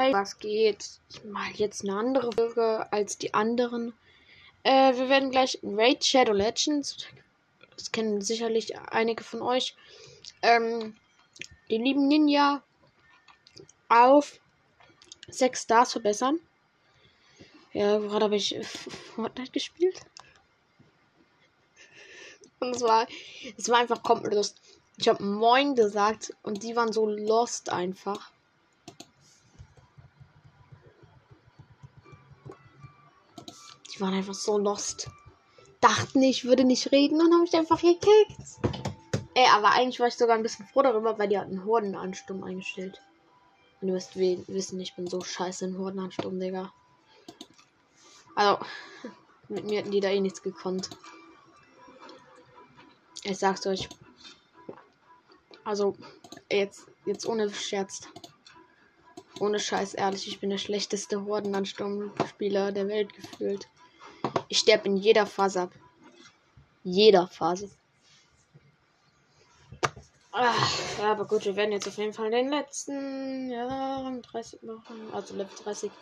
Hey, was geht? Ich mache jetzt eine andere Folge als die anderen. Äh, wir werden gleich Raid Shadow Legends. Das kennen sicherlich einige von euch. Ähm, den lieben Ninja auf 6 Stars verbessern. Ja, gerade habe ich Fortnite gespielt. Und es war, es war einfach komplett lost. Ich habe Moin gesagt und die waren so lost einfach. Waren einfach so lost. Dachten, ich würde nicht reden und habe mich einfach gekickt. Ey, aber eigentlich war ich sogar ein bisschen froh darüber, weil die hatten Hordenansturm eingestellt. Und ihr müsst wissen, ich bin so scheiße in Hordenansturm, Digga. Also, mit mir hätten die da eh nichts gekonnt. Ich sag's euch. Also, jetzt, jetzt ohne Scherz. Ohne Scheiß, ehrlich, ich bin der schlechteste Hordenansturm-Spieler der Welt gefühlt. Ich sterbe in jeder Phase ab. Jeder Phase. Ach, ja, aber gut, wir werden jetzt auf jeden Fall den letzten, ja, 30 machen. Also Level 30.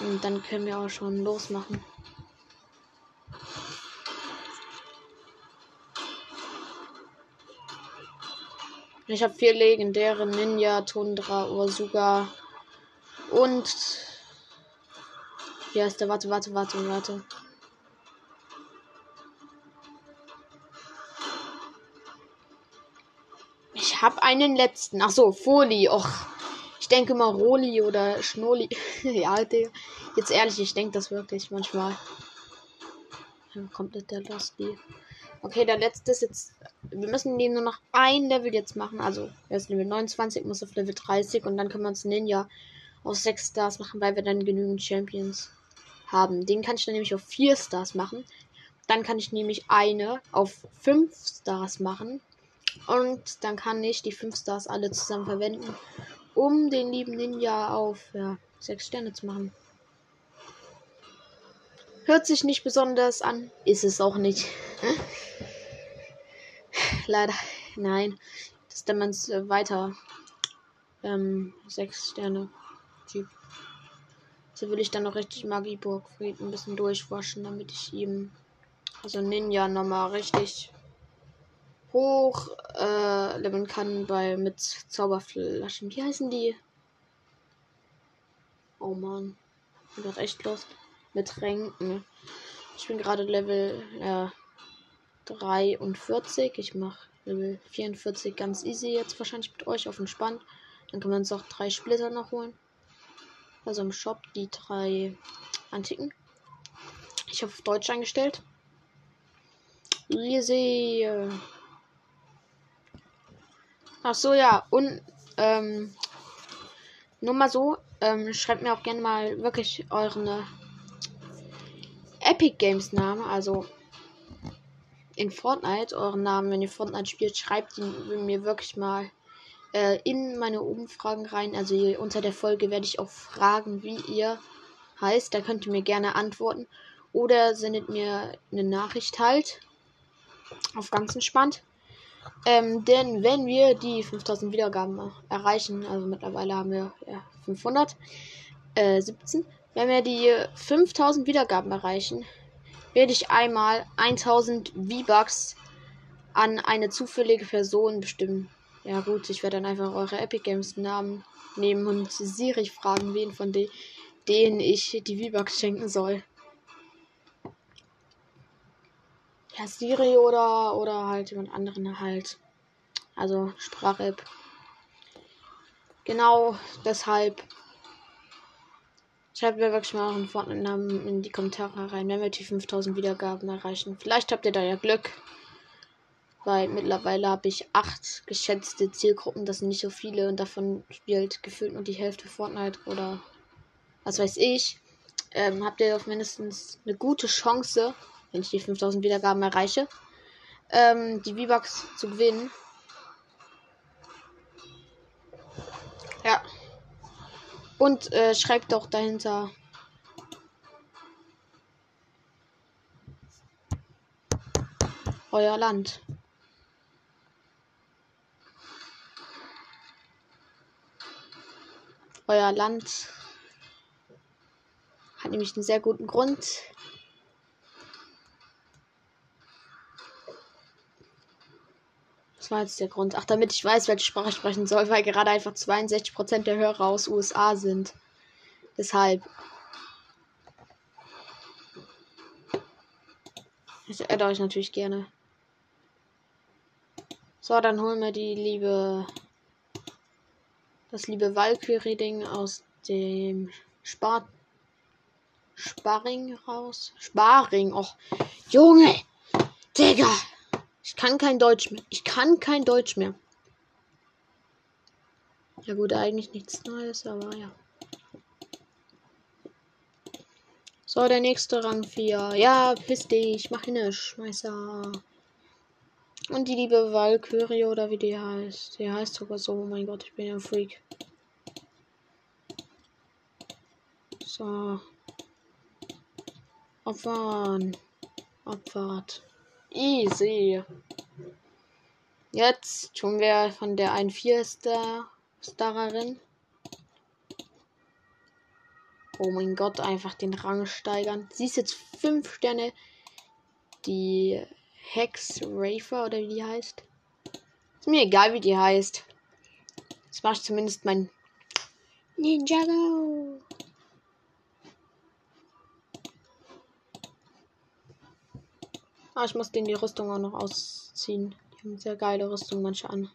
Und dann können wir auch schon losmachen. Ich habe vier legendäre Ninja, Tundra, Ursuga und hier ist der. Warte, warte, warte, warte. Ich habe einen letzten. Ach so, Foli. Och. Ich denke mal Roli oder Schnoli. ja, Digga. Jetzt ehrlich, ich denke das wirklich manchmal. Ja, komplett der Losty. Okay, der letzte ist jetzt. Wir müssen den nur noch ein Level jetzt machen. Also, er ist Level 29, muss auf Level 30 und dann können wir uns Ninja auf 6 Stars machen, weil wir dann genügend Champions haben. Den kann ich dann nämlich auf 4 Stars machen. Dann kann ich nämlich eine auf 5 Stars machen. Und dann kann ich die 5 Stars alle zusammen verwenden, um den lieben Ninja auf ja, 6 Sterne zu machen. Hört sich nicht besonders an, ist es auch nicht. Leider, nein. Das ist dann weiter ähm, 6 Sterne Typ. So will ich dann noch richtig Magiburg Fried ein bisschen durchwaschen, damit ich ihm, also Ninja nochmal richtig hoch äh, leveln kann bei mit Zauberflaschen. Wie heißen die? Oh man. Ich bin echt los. Mit Tränken. Ich bin gerade Level äh, 43. Ich mache Level 44 ganz easy jetzt wahrscheinlich mit euch auf entspannt. Dann können wir uns auch drei Splitter noch holen also im Shop, die drei Antiken. Ich habe auf Deutsch eingestellt. Easy. Ach so, ja. Und, ähm, nur mal so, ähm, schreibt mir auch gerne mal wirklich euren äh, Epic Games Namen, also in Fortnite, euren Namen, wenn ihr Fortnite spielt, schreibt ihn mir wirklich mal äh, in meine Umfragen rein. Also unter der Folge werde ich auch fragen, wie ihr heißt. Da könnt ihr mir gerne antworten. Oder sendet mir eine Nachricht halt. Auf ganz entspannt. Ähm, denn wenn wir die 5000 Wiedergaben erreichen, also mittlerweile haben wir ja, 500, äh, 17, wenn wir die 5000 Wiedergaben erreichen, werde ich einmal 1000 V-Bucks an eine zufällige Person bestimmen. Ja gut, ich werde dann einfach eure Epic Games Namen nehmen und Siri fragen, wen von de denen ich die V-Bucks schenken soll. Ja, Siri oder, oder halt jemand anderen halt. Also Sprach-App. Genau deshalb. Schreibt mir wirklich mal euren Fortnite-Namen in die Kommentare rein, wenn wir die 5000 Wiedergaben erreichen. Vielleicht habt ihr da ja Glück. Weil mittlerweile habe ich acht geschätzte Zielgruppen. Das sind nicht so viele. Und davon spielt gefühlt nur die Hälfte Fortnite oder was weiß ich. Ähm, habt ihr auf mindestens eine gute Chance, wenn ich die 5000 Wiedergaben erreiche, ähm, die V-Bucks zu gewinnen. Ja. Und äh, schreibt doch dahinter. Euer Land. Euer Land hat nämlich einen sehr guten Grund. Das war jetzt der Grund. Ach, damit ich weiß, welche Sprache ich sprechen soll, weil gerade einfach 62% der Hörer aus USA sind. Deshalb. Ich adde euch natürlich gerne. So, dann holen wir die liebe. Das liebe Valkyrie-Ding aus dem Spar. Sparring raus. Sparring. Och. Junge! Digga! Ich kann kein Deutsch mehr. Ich kann kein Deutsch mehr. Ja gut, eigentlich nichts Neues, aber ja. So, der nächste Rang 4. Ja, piss dich, mach hin, Schmeißer. Und die liebe Valkyrie oder wie die heißt. Die heißt sogar so. Oh mein Gott, ich bin ja ein Freak. So. Abfahren. Abfahrt. Easy. Jetzt tun wir von der 1-4 Star Starerin. Oh mein Gott, einfach den Rang steigern. Sie ist jetzt 5 Sterne. Die Hex Rafer oder wie die heißt. Ist mir egal, wie die heißt. Mache ich zumindest mein Ninjago. Ah, ich muss denen die Rüstung auch noch ausziehen. Die haben sehr geile Rüstung manche an.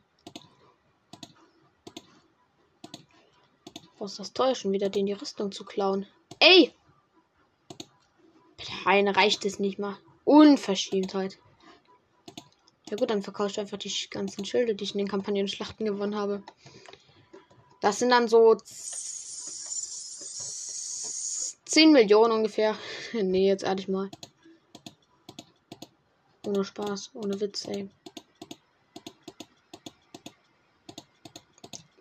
Was das teuer, schon wieder denen die Rüstung zu klauen? Ey! Nein, reicht es nicht mal. Unverschämtheit. Ja gut, dann verkaufst du einfach die ganzen Schilde, die ich in den Kampagnen-Schlachten gewonnen habe. Das sind dann so 10 Millionen ungefähr. nee, jetzt ehrlich mal. Ohne Spaß, ohne Witz, ey.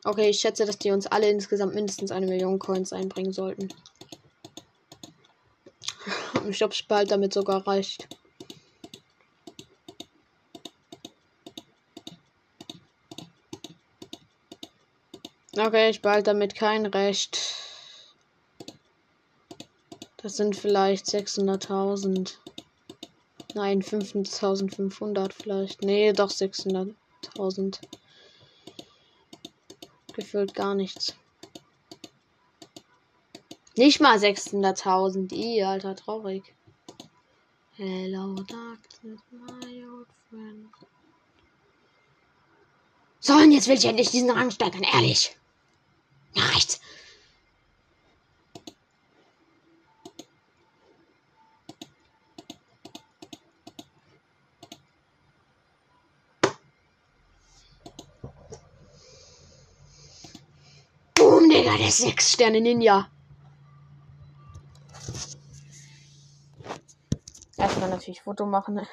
Okay, ich schätze, dass die uns alle insgesamt mindestens eine Million Coins einbringen sollten. Ich glaube, bald damit sogar reicht. Okay, ich behalte damit kein Recht. Das sind vielleicht 600.000. Nein, 5500 vielleicht. Nee, doch 600.000. Gefühlt gar nichts. Nicht mal 600.000. I, Alter, traurig. Hello, darkness, my old friend. So, und jetzt will ich endlich diesen Rang steigern, ehrlich. Ja, reicht's. Digga, der 6 Sterne Ninja. Erstmal natürlich Foto machen.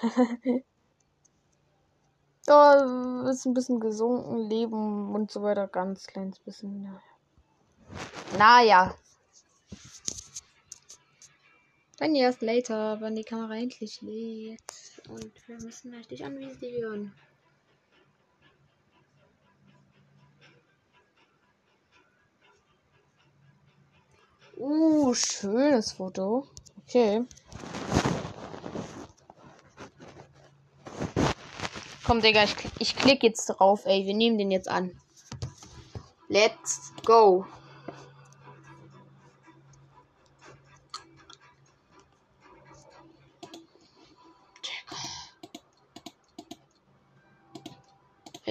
oh, ist ein bisschen gesunken, Leben und so weiter. Ganz kleines bisschen. Naja. Naja. Dann erst later, wenn die Kamera endlich lädt. Und wir müssen richtig anvisieren. Uh, schönes Foto. Okay. Komm, Digga, ich, ich klicke jetzt drauf, ey. Wir nehmen den jetzt an. Let's go.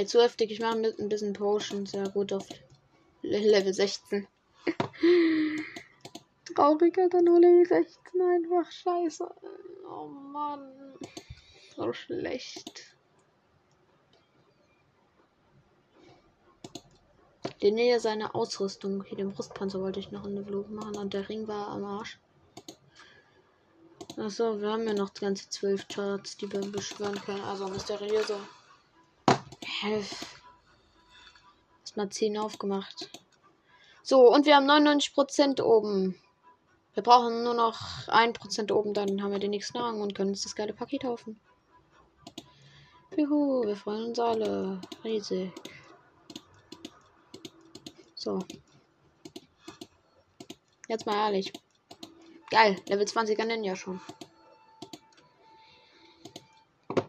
Ey, zu heftig. Ich mache mit ein bisschen Potions. Ja, gut auf Level 16 trauriger dann Level 16 einfach scheiße. Oh Mann. So schlecht. Den Nähe seiner Ausrüstung. Hier den Brustpanzer wollte ich noch in der Flug machen und der Ring war am Arsch. Achso, wir haben ja noch ganze zwölf Charts, die wir beschwören können. Also mysteriöse. Helf. Erstmal 10 aufgemacht. So, und wir haben 99% oben. Wir brauchen nur noch 1% oben, dann haben wir den nächsten Rang und können uns das geile Paket kaufen. Juhu, wir freuen uns alle. Riesig. So. Jetzt mal ehrlich. Geil, Level 20er Ninja schon.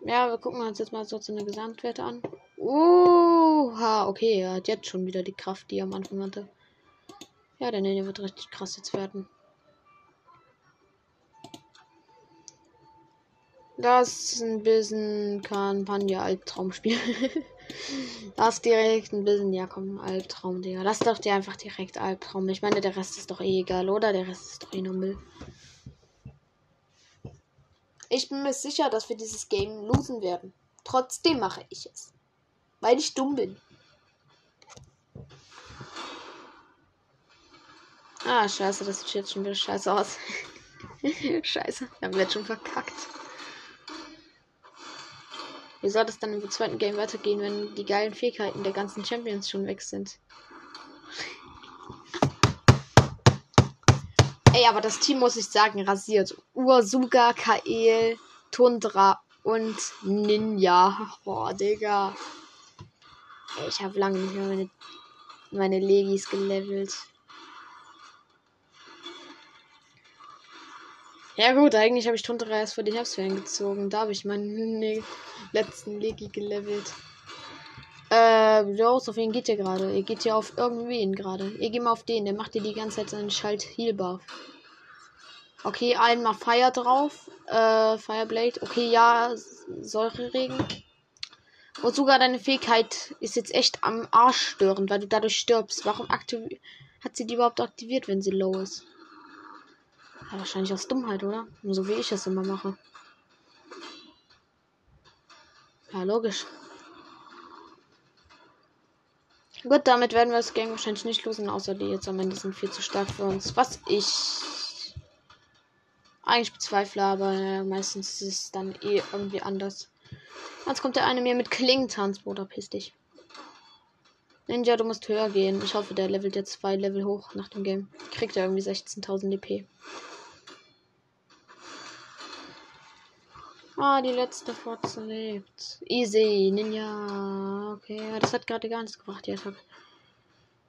Ja, wir gucken uns jetzt mal so eine Gesamtwerte an. Oha, okay, er hat jetzt schon wieder die Kraft, die er am Anfang hatte. Ja, der Ninja wird richtig krass jetzt werden. Das ist ein bisschen Kampagne-Albtraumspiel. das direkt ein bisschen, ja komm, Albtraum, Digga. Das ist doch dir einfach direkt Albtraum. Ich meine, der Rest ist doch eh egal, oder? Der Rest ist doch eh nur Müll. Ich bin mir sicher, dass wir dieses Game losen werden. Trotzdem mache ich es. Weil ich dumm bin. Ah, scheiße, das sieht jetzt schon wieder scheiße aus. scheiße, wir haben jetzt schon verkackt. Wie soll das dann im zweiten Game weitergehen, wenn die geilen Fähigkeiten der ganzen Champions schon weg sind? Ey, aber das Team muss ich sagen, rasiert. Ursuga, Kael, Tundra und Ninja. Boah, Digga. Ich habe lange nicht mehr meine, meine Legis gelevelt. Ja gut, eigentlich habe ich Tundra erst vor den Herbstferien gezogen. Da habe ich meinen ne letzten Legi gelevelt. Äh, los, auf wen geht ihr gerade? Ihr geht ja auf irgendwen gerade. Ihr geht mal auf den, der macht dir die ganze Zeit seinen Schalt Heal Buff. Okay, einmal Fire drauf. Äh, Fireblade. Okay, ja, Säureregen. Und sogar deine Fähigkeit ist jetzt echt am Arsch störend, weil du dadurch stirbst. Warum hat sie die überhaupt aktiviert, wenn sie low ist? Ja, wahrscheinlich aus Dummheit, oder? So wie ich es immer mache. Ja, logisch. Gut, damit werden wir das Game wahrscheinlich nicht losen, außer die jetzt am Ende sind viel zu stark für uns. Was ich eigentlich bezweifle, aber meistens ist es dann eh irgendwie anders. Jetzt kommt der eine mir mit Klingentanz, Bruder, piss dich. Ninja, du musst höher gehen. Ich hoffe, der levelt jetzt zwei Level hoch nach dem Game. Kriegt er irgendwie 16.000 DP. Ah, die letzte Fotze lebt. Easy, Ninja. Okay, das hat gerade gar nichts gebracht. Die Attacke.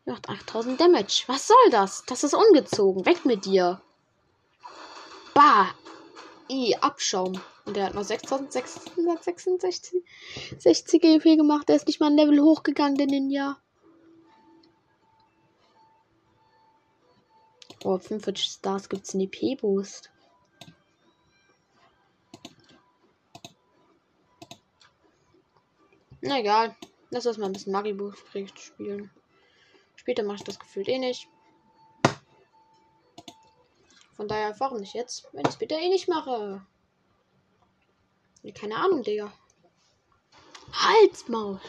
Macht 8000 Damage. Was soll das? Das ist ungezogen. Weg mit dir. Bah. I, Abschaum. Und der hat noch 6666 60 EP gemacht. Der ist nicht mal ein Level hochgegangen, der Ninja. Oh, 45 Stars gibt es einen EP-Boost. Na egal. Lass uns mal ein bisschen Magibu spielen. Später mache ich das gefühlt eh nicht. Von daher, warum nicht jetzt, wenn ich es später eh nicht mache? Keine Ahnung, Digga. Halsmaul.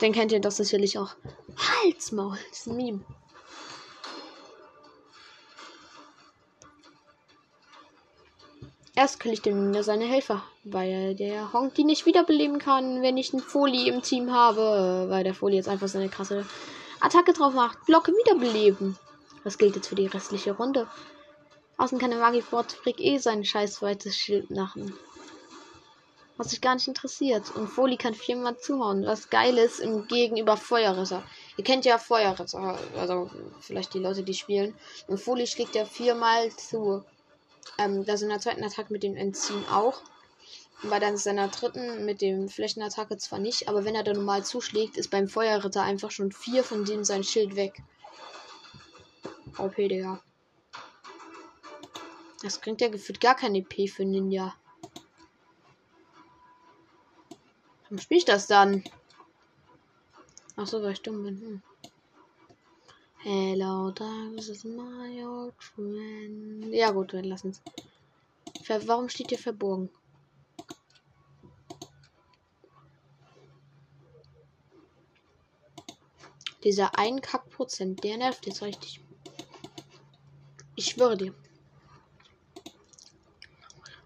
Den kennt ihr das sicherlich auch. Halsmaul. Das ist ein Meme. Erst kann ich dem Ninja seine Helfer, weil der Honk die nicht wiederbeleben kann, wenn ich einen Folie im Team habe, weil der Folie jetzt einfach seine krasse Attacke drauf macht. Blocke wiederbeleben. Das gilt jetzt für die restliche Runde. Außen kann der Magifort Frick eh sein scheiß zweites Schild machen. Was sich gar nicht interessiert. Und Folie kann viermal zuhauen. Was geil ist im Gegenüber Feuerritter. Ihr kennt ja Feuerritter, also vielleicht die Leute, die spielen. Und Folie schlägt ja viermal zu. Ähm, das in der zweiten Attacke mit dem Entziehen auch. Bei seiner dritten mit dem Flächenattacke zwar nicht, aber wenn er da normal zuschlägt, ist beim Feuerritter einfach schon vier von denen sein Schild weg. OP, Digga. Das bringt ja gefühlt gar keine EP für Ninja. Warum spiele ich das dann? Ach so, weil ich dumm bin. Hm. Hello, this is my old friend. Ja gut, wir lassen es. Warum steht hier verborgen? Dieser ein Kackprozent, der nervt jetzt richtig. Ich schwöre dir.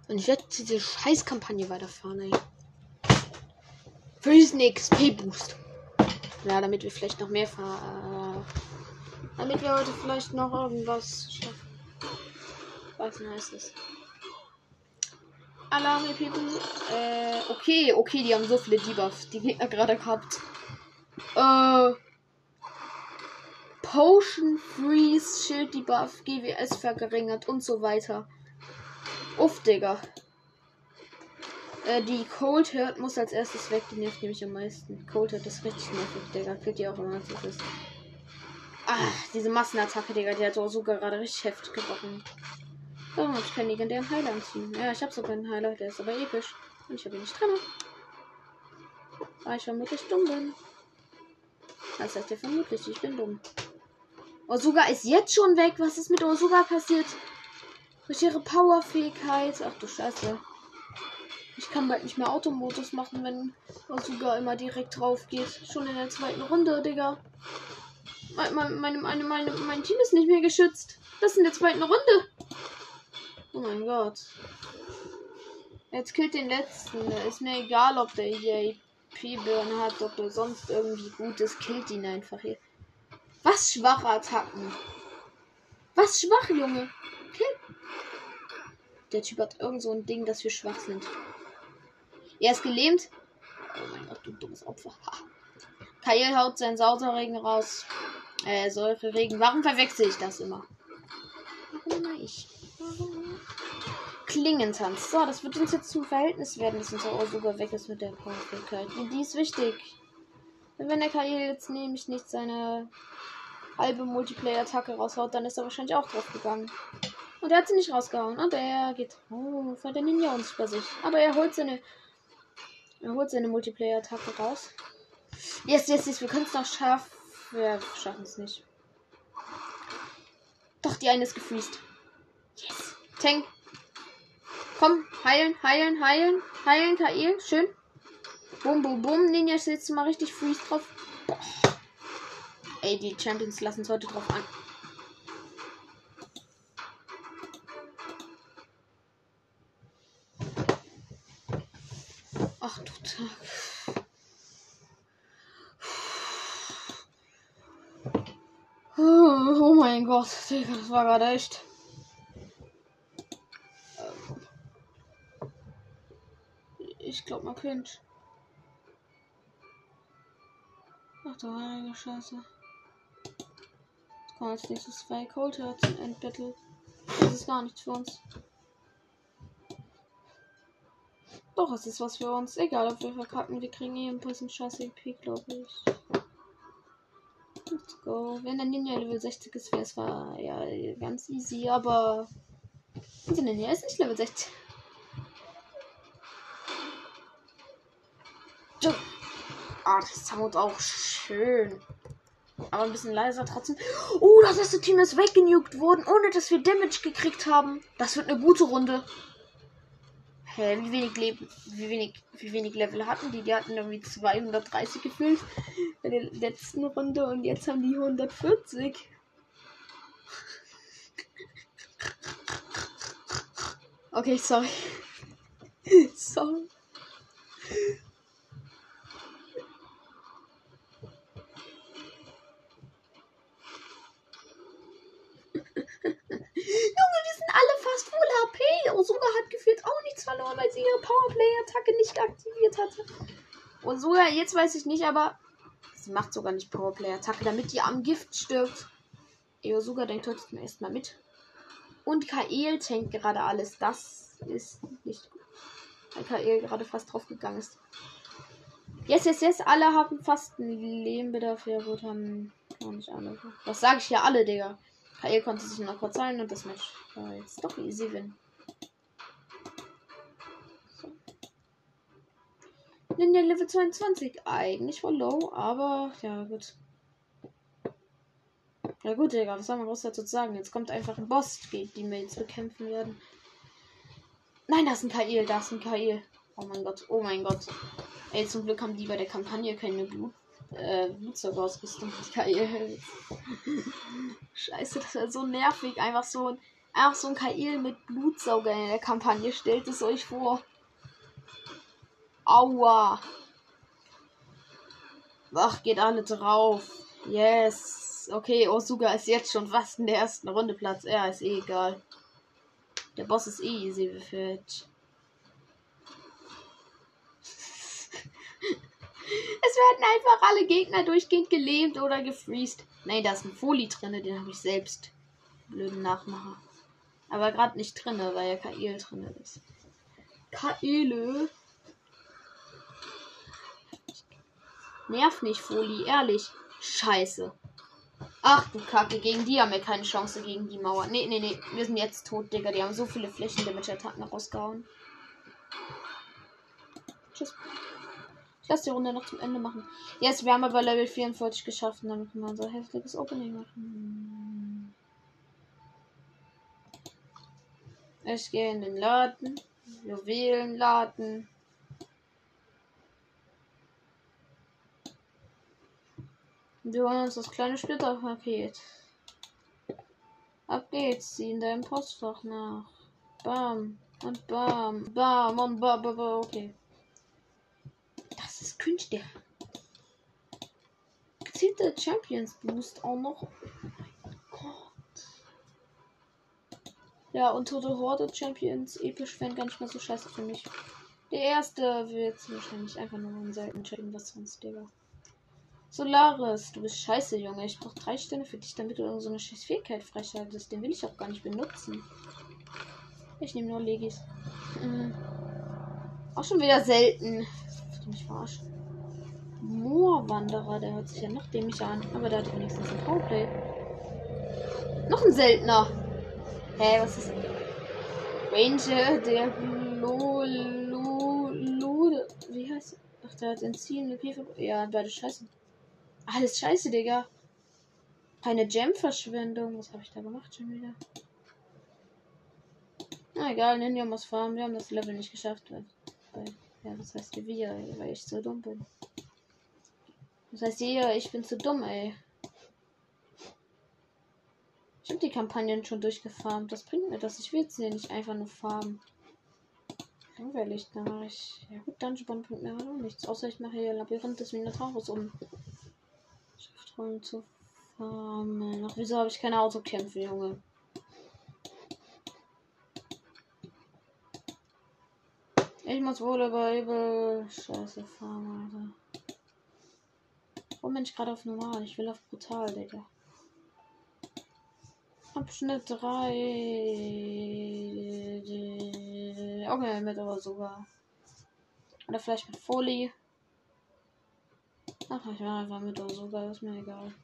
Und ich werde diese Scheißkampagne weiterfahren, ey. Für diesen XP-Boost. Ja, damit wir vielleicht noch mehr ver damit wir heute vielleicht noch irgendwas schaffen. Was heißt es? Alarm People. Äh, okay, okay, die haben so viele Debuffs, die Gegner gerade gehabt. Äh. Potion Freeze, Schild Debuff, GWS verringert und so weiter. Uff, Digga. Äh, die Cold Hurt muss als erstes weg, die nervt nämlich am meisten. Cold Hurt ist richtig nervig, Digga. Killt ihr auch immer, als es ist. Ah, diese Massenattacke, Digga, die hat auch sogar gerade richtig heftig gebrochen. Hab ich keinen legendären Heiler Team? Ja, ich hab sogar einen Heiler, der ist aber episch. Und ich habe ihn nicht drin. Weil ich vermutlich dumm bin. Das heißt ja vermutlich, ich bin dumm. Osuga ist jetzt schon weg. Was ist mit Osuga passiert? Durch ihre Powerfähigkeit. Ach du Scheiße. Ich kann bald nicht mehr Automodus machen, wenn Osuga immer direkt drauf geht. Schon in der zweiten Runde, Digga. Mein, mein, meine, meine, mein Team ist nicht mehr geschützt. Das ist in der zweiten Runde. Oh mein Gott. Jetzt killt den letzten. Ist mir egal, ob der hier IP-Burn hat, ob der sonst irgendwie gut ist. Killt ihn einfach hier. Was schwache Attacken. Was schwach, Junge. Kill. Der Typ hat irgend so ein Ding, dass wir schwach sind. Er ist gelähmt. Oh mein Gott, du dummes Opfer. Kael haut seinen Sauserregen raus. Äh, Säureregen. Warum verwechsel ich das immer? Warum ich? Warum? Klingentanz. So, das wird uns jetzt zum Verhältnis werden, dass unser Ohr sogar weg ist mit der. Und die ist wichtig. Wenn der Kael jetzt nämlich nicht seine halbe Multiplayer-Attacke raushaut, dann ist er wahrscheinlich auch drauf gegangen. Und er hat sie nicht rausgehauen. Und er geht oh, vor der Ninja uns bei sich. Aber er holt seine. Er holt seine Multiplayer-Attacke raus. Yes, yes, yes, wir können es noch schaffen. Wir schaffen es nicht. Doch, die eine ist gefriest. Yes. Tank. Komm, heilen, heilen, heilen. Heilen, KI. Schön. Bum, bum, bum. Ninja ist jetzt mal richtig freeze drauf. Ey, die Champions lassen es heute drauf an. Ach du Tag. Oh mein Gott, das war gerade echt. Ich glaube, man könnte. Ach du heilige Scheiße. Jetzt kommen als nächstes zwei Cold Hearts in Endbattle. Das ist gar nichts für uns. Doch, es ist was für uns. Egal, ob wir verkacken, wir kriegen eh ein bisschen scheiß EP, glaube ich. Let's go. Wenn der Ninja Level 60 ist, wäre es war ja ganz easy, aber unser Ninja ist nicht Level 60. Ah, das Sound auch schön. Aber ein bisschen leiser trotzdem. Oh, das erste Team ist weggenugt worden, ohne dass wir Damage gekriegt haben. Das wird eine gute Runde. Hä, wie wenig Leben, wie wenig, wie wenig Level hatten die? Die hatten irgendwie 230 gefühlt in der letzten Runde und jetzt haben die 140. Okay, sorry. sorry. Junge, wir fast voll HP. Osuga hat gefühlt auch nichts verloren, weil sie ihre Powerplay-Attacke nicht aktiviert hatte. Osuga, jetzt weiß ich nicht, aber sie macht sogar nicht Powerplay-Attacke, damit die am Gift stirbt. Osuga denkt heute erstmal mit. Und Kael tankt gerade alles. Das ist nicht gut. Weil Kael gerade fast drauf gegangen ist. Yes, yes, yes. Alle haben fast einen Lehmbedarf. Ja, gut, haben auch nicht alle. Was sage ich hier alle, Digga? Kael konnte sich noch kurz heilen und das Match war jetzt doch easy win. So. Ninja Level 22. Eigentlich voll low, aber ja, gut. Ja gut, Digga, was soll man groß dazu sagen? Jetzt kommt einfach ein Boss, die wir jetzt bekämpfen werden. Nein, da ist ein Kael, da ist ein Kael. Oh mein Gott, oh mein Gott. Ey, zum Glück haben die bei der Kampagne keine Blut äh, Blutzeugerausrüstung. Geil. Scheiße, das wäre so nervig. Einfach so ein, einfach so ein KI mit Blutsauger in der Kampagne. Stellt es euch vor. Aua. Ach, geht alle drauf. Yes. Okay, Osuga ist jetzt schon fast in der ersten Runde Platz. Ja, ist eh egal. Der Boss ist eh easy für Es werden einfach alle Gegner durchgehend gelähmt oder gefriest. Nee, da ist ein Folie drin, den habe ich selbst. Blöden Nachmacher. Aber gerade nicht drin, weil ja Kael drin ist. Kaele. Nerv nicht, Folie, ehrlich. Scheiße. Ach du Kacke, gegen die haben wir keine Chance gegen die Mauer. Nee, nee, nee. Wir sind jetzt tot, Digga. Die haben so viele Flächen-Damage-Attacken rausgehauen. Tschüss. Ich lasse die Runde noch zum Ende machen. Jetzt, wir haben aber Level 44 geschafft dann können wir unser hässliches Opening machen. Ich gehe in den Laden. Juwelenladen. Wir holen uns das kleine Splitterpaket. Ab geht's, ziehen dein Postfach nach. Bam und bam, bam und bam, bam, bam, okay. Ist Künstler. Zieht der Champions Boost auch noch? Oh. Ja, und Tote Horde Champions episch wären gar nicht mehr so scheiße für mich. Der erste wird wahrscheinlich einfach nur einen seltenen checken, was sonst, Digga. Solaris, du bist scheiße, Junge. Ich brauche drei Sterne für dich, damit du so eine scheiß Fähigkeit freischaltest. Den will ich auch gar nicht benutzen. Ich nehme nur Legis. Mhm. Auch schon wieder selten. Ich mich verarschen. Moorwanderer, der hört sich ja noch dämlich an. Aber der hat wenigstens ein Powerplay. Noch ein seltener. Hä, hey, was ist? Ranger, der Lo, Lo, Lo, wie heißt Ach, der hat Entziehen, P Ja, beide scheiße. Alles scheiße, Digga. Keine Gem-Verschwendung. Was habe ich da gemacht schon wieder? Na egal, Ninja muss farmen. Wir haben das Level nicht geschafft. Weil, weil ja, das heißt wir, weil ich zu dumm bin. Das heißt ihr, ich bin zu dumm, ey. Ich habe die Kampagnen schon durchgefarmt. Das bringt mir das. Ich will sie nicht einfach nur farmen. Langweilig, dann mache ich. Ja gut, Dungeon bringt mir auch nichts. Außer ich mache hier Labyrinth des Minotaurus um. Schriftrollen zu farmen. Ach, wieso habe ich keine Autokämpfe, Junge? Ich muss wohl über übel Scheiße fahren, Alter. Warum bin ich gerade auf normal? Ich will auf brutal, Digga. Abschnitt 3. Okay, mit aber sogar. Oder vielleicht mit Folie. Ach, ich mache einfach mit sogar, ist mir egal.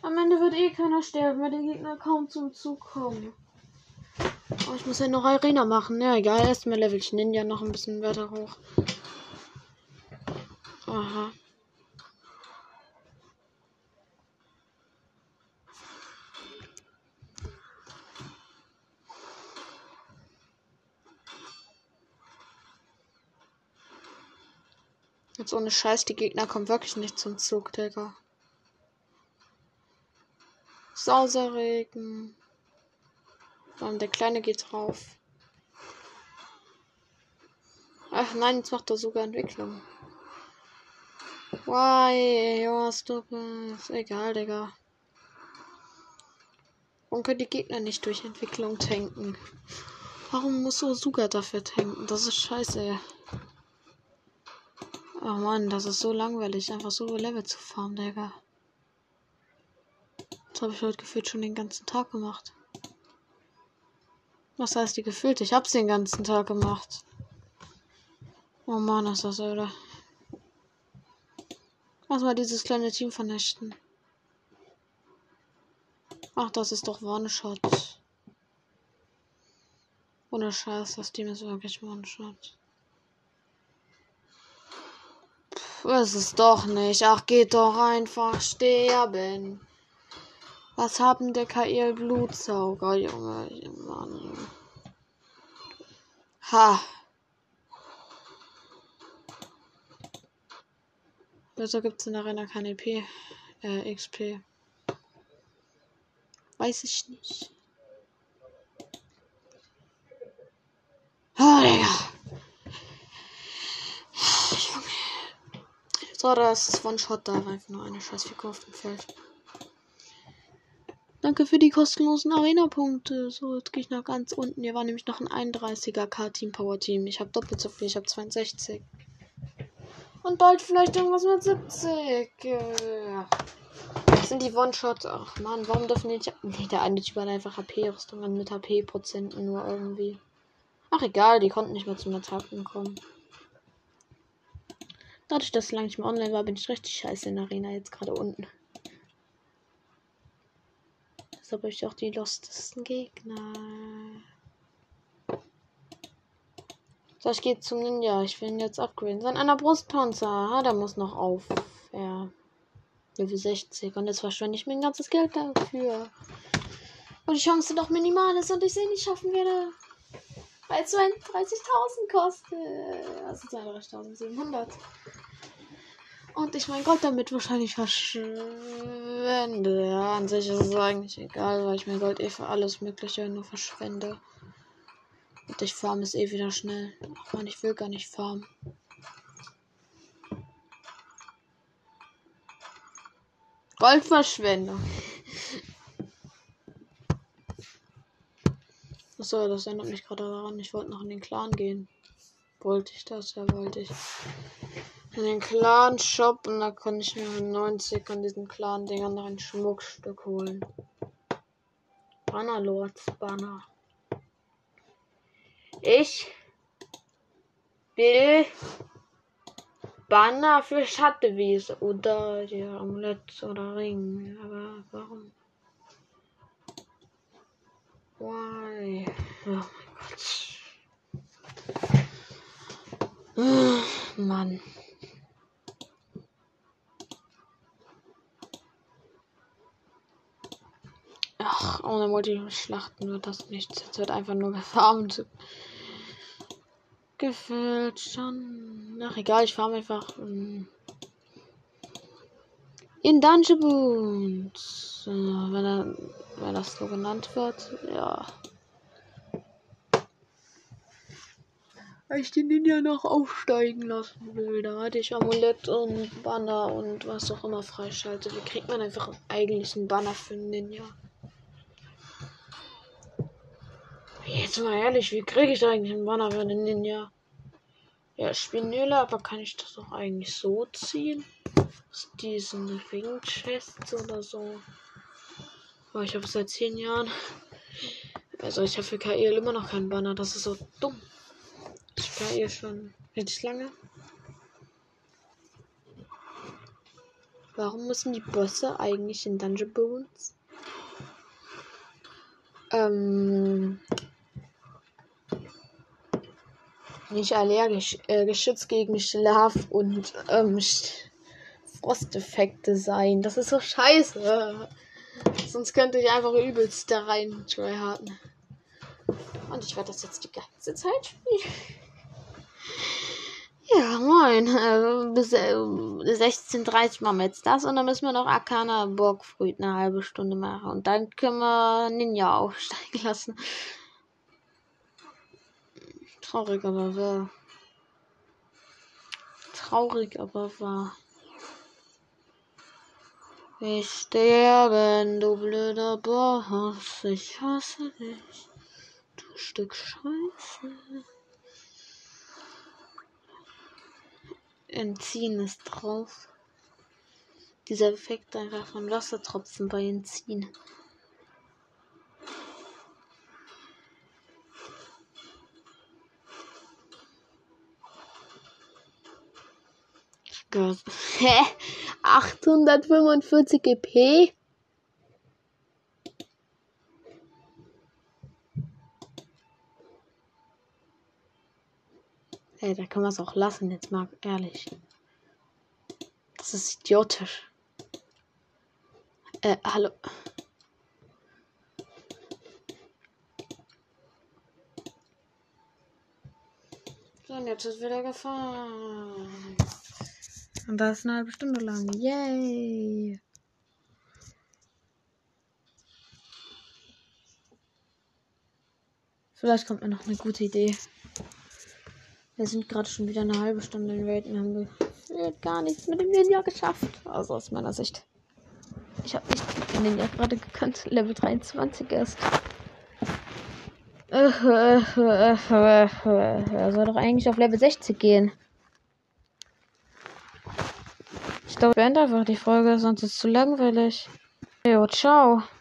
Am Ende wird eh keiner sterben, weil die Gegner kaum zum Zug kommen. Oh, ich muss ja noch Arena machen. Ja, egal. Erstmal level ich Ninja noch ein bisschen weiter hoch. Aha. Jetzt ohne Scheiß, die Gegner kommen wirklich nicht zum Zug, Digga. Sauserregen. Und der Kleine geht drauf. Ach nein, jetzt macht er sogar Entwicklung. Why? Stop Ist egal, Digga. Warum können die Gegner nicht durch Entwicklung tanken? Warum muss Osuga dafür tanken? Das ist scheiße. Oh Mann, das ist so langweilig, einfach so Level zu farmen, Digga. Das habe ich heute gefühlt schon den ganzen Tag gemacht. Was heißt die gefühlt? Ich hab's den ganzen Tag gemacht. Oh Mann, ist das öde. Lass mal dieses kleine Team vernichten. Ach, das ist doch One-Shot. Ohne Scheiß, das Team ist wirklich One-Shot. Es ist doch nicht. Ach, geht doch einfach sterben. Was haben der KL Blutsauger, Junge, Mann. Ha. Wieso gibt es in der Arena keine EP, äh, XP? Weiß ich nicht. Oh, Digga. Junge. So, das ist One-Shot da, einfach nur eine scheiß Figur auf dem Feld. Danke für die kostenlosen Arena-Punkte. So, jetzt gehe ich nach ganz unten. Hier war nämlich noch ein 31er K-Team Power Team. Ich habe doppelt so viel, ich habe 62. Und bald vielleicht irgendwas mit 70. sind die One-Shots. Ach man, warum dürfen die nicht. Nee, der eine Typ hat einfach HP-Rüstungen mit HP-Prozenten nur irgendwie. Ach egal, die konnten nicht mehr zum Attacken kommen. Dadurch, dass ich lange nicht mehr online war, bin ich richtig scheiße in der Arena jetzt gerade unten. Deshalb habe ich auch die lostesten Gegner. So, ich gehe zum Ninja. Ich will ihn jetzt upgraden. Sein einer Brustpanzer. Ah, der muss noch auf. Ja. Level 60. Und jetzt verschwende ich mein ganzes Geld dafür. Und die Chance doch minimal ist und ich sehe nicht schaffen werde. Weil es 30.000 kostet. Also 32.700. Und ich mein Gold damit wahrscheinlich verschwende. Ja, an sich ist es eigentlich egal, weil ich mein Gold eh für alles Mögliche nur verschwende. Und ich farm es eh wieder schnell. Ach man, ich will gar nicht farmen. Goldverschwendung. Achso, das erinnert mich gerade daran. Ich wollte noch in den Clan gehen. Wollte ich das? Ja, wollte ich. In den Clan-Shop und da konnte ich mir 90 an diesen Clan-Dingern noch ein Schmuckstück holen. Bannerlords Banner. Ich will Banner für Schattenwiese oder die Amulett oder Ring. Aber warum? Why? Oh mein Gott. Mann. Ach, ohne Multi-Schlachten wird das nichts. Jetzt wird einfach nur gefarmt. Gefällt schon. Ach, egal, ich farm einfach. Ähm, in Dungeon Boons. Äh, wenn, wenn das so genannt wird. Ja. Weil ich den Ninja noch aufsteigen lassen will. Da hatte ich Amulett und Banner und was auch immer freischalte. Wie kriegt man einfach eigentlich einen Banner für einen Ninja? Jetzt mal ehrlich, wie kriege ich eigentlich einen Banner für einen Ninja? Ja, Spinöle, aber kann ich das auch eigentlich so ziehen? Aus diesen Ring-Chests oder so? Oh, ich habe seit zehn Jahren. Also ich habe für KL immer noch keinen Banner. Das ist so dumm. Ich KL schon richtig lange. Warum müssen die Bosse eigentlich in Dungeon Bones? Ähm, nicht allergisch, äh, geschützt gegen Schlaf und ähm, Frosteffekte sein. Das ist so scheiße. Sonst könnte ich einfach übelst da rein tryharden. Und ich werde das jetzt die ganze Zeit spielen. Ja, moin. Äh, bis äh, 16.30 machen wir jetzt das und dann müssen wir noch Arcana Burgfrüht eine halbe Stunde machen. Und dann können wir Ninja aufsteigen lassen. Traurig, aber wahr. Traurig, aber wahr. Ich sterben, du blöder Boss. Ich hasse dich. Du Stück Scheiße. Entziehen ist drauf. Dieser Effekt einfach von Wassertropfen bei Entziehen. Hä? 845 EP? Ey, da kann man es auch lassen, jetzt mal ehrlich. Das ist idiotisch. Äh, hallo. So, und jetzt ist wieder gefahren. Und das ist eine halbe Stunde lang. Yay! Vielleicht kommt mir noch eine gute Idee. Wir sind gerade schon wieder eine halbe Stunde in und haben gar nichts mit dem Ninja geschafft. Also aus meiner Sicht. Ich habe nicht den Ninja gerade gekannt. Level 23 ist. Er soll doch eigentlich auf Level 60 gehen. Ich glaube, ich beende einfach die Folge, sonst ist es zu langweilig. Jo, ciao.